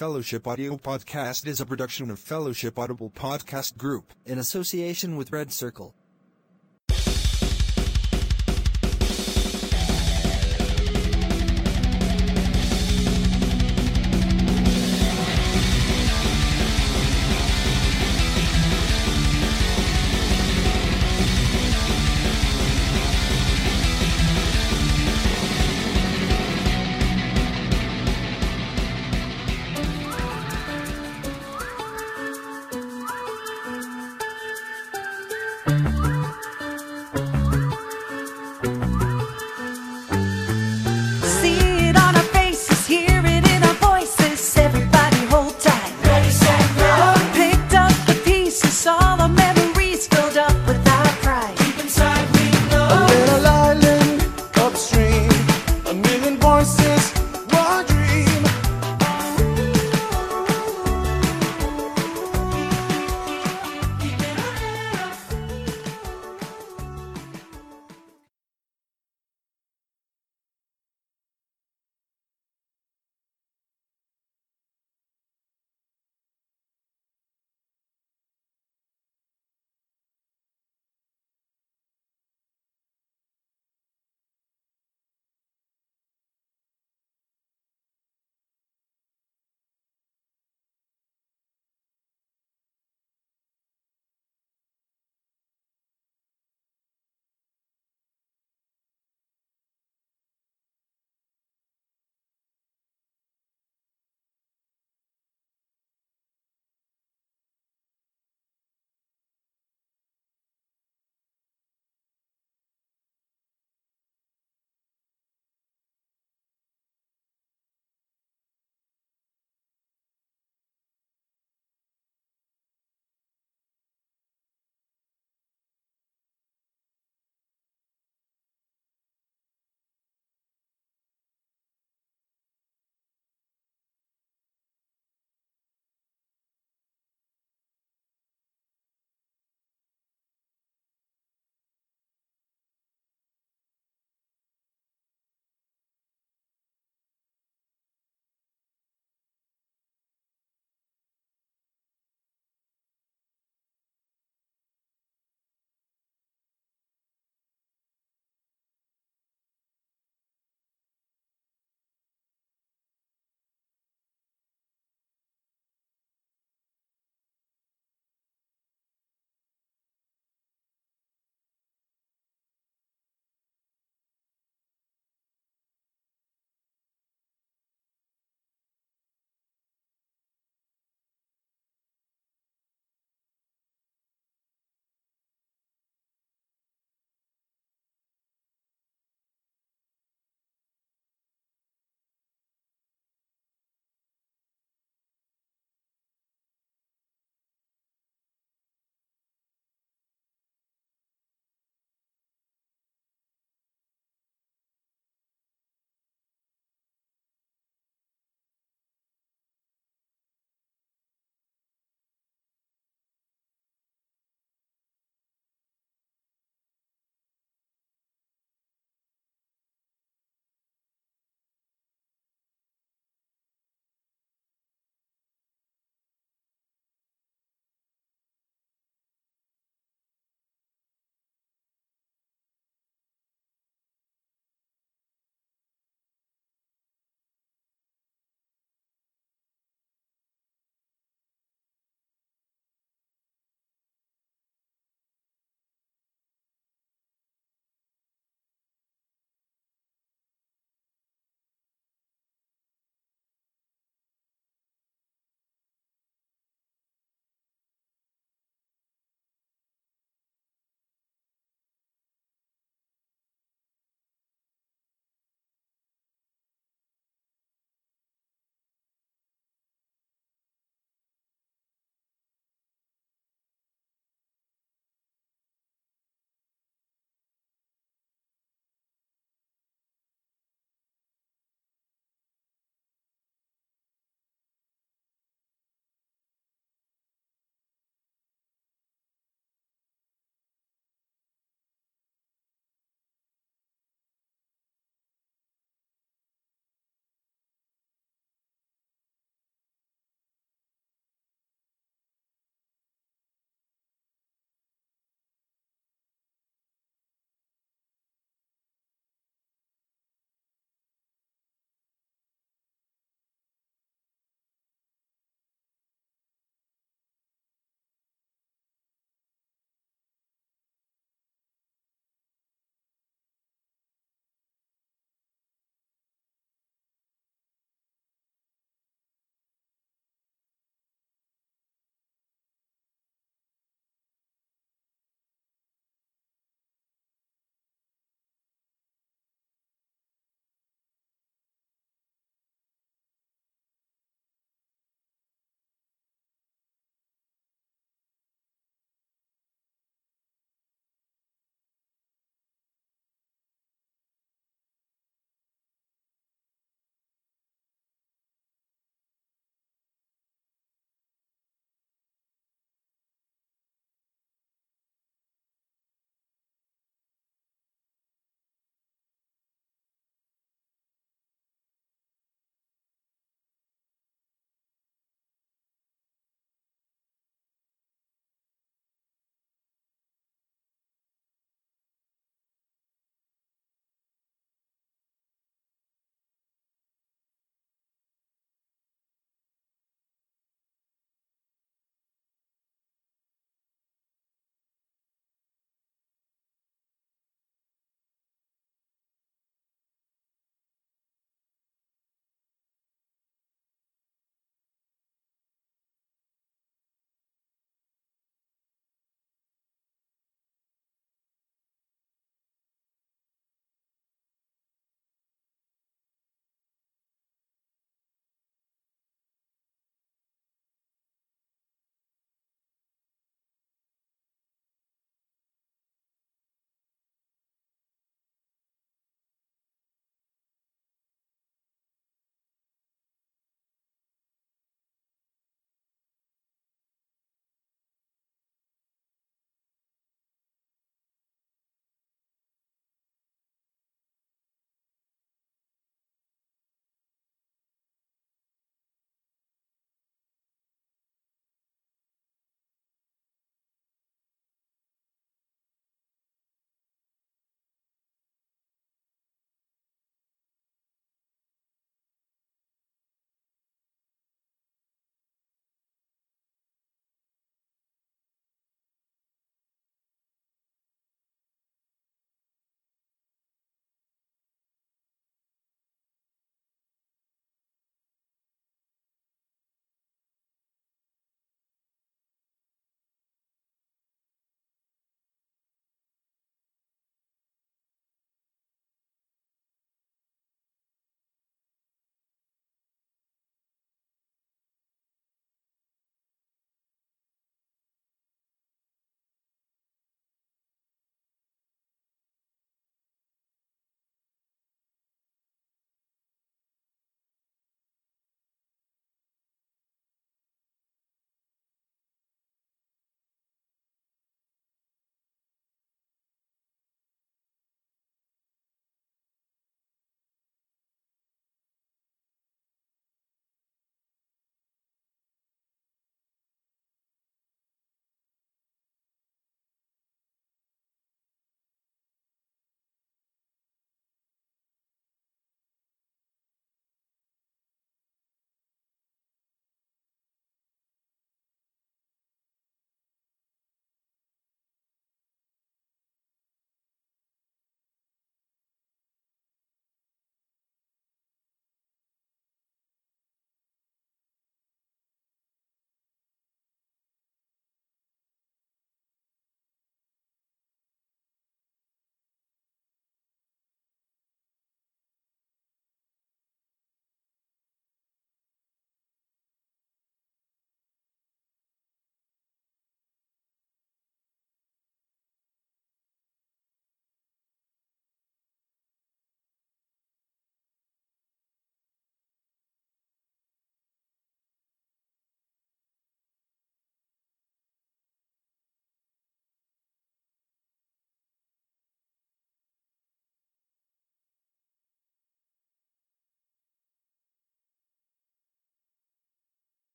Fellowship Audio Podcast is a production of Fellowship Audible Podcast Group in association with Red Circle.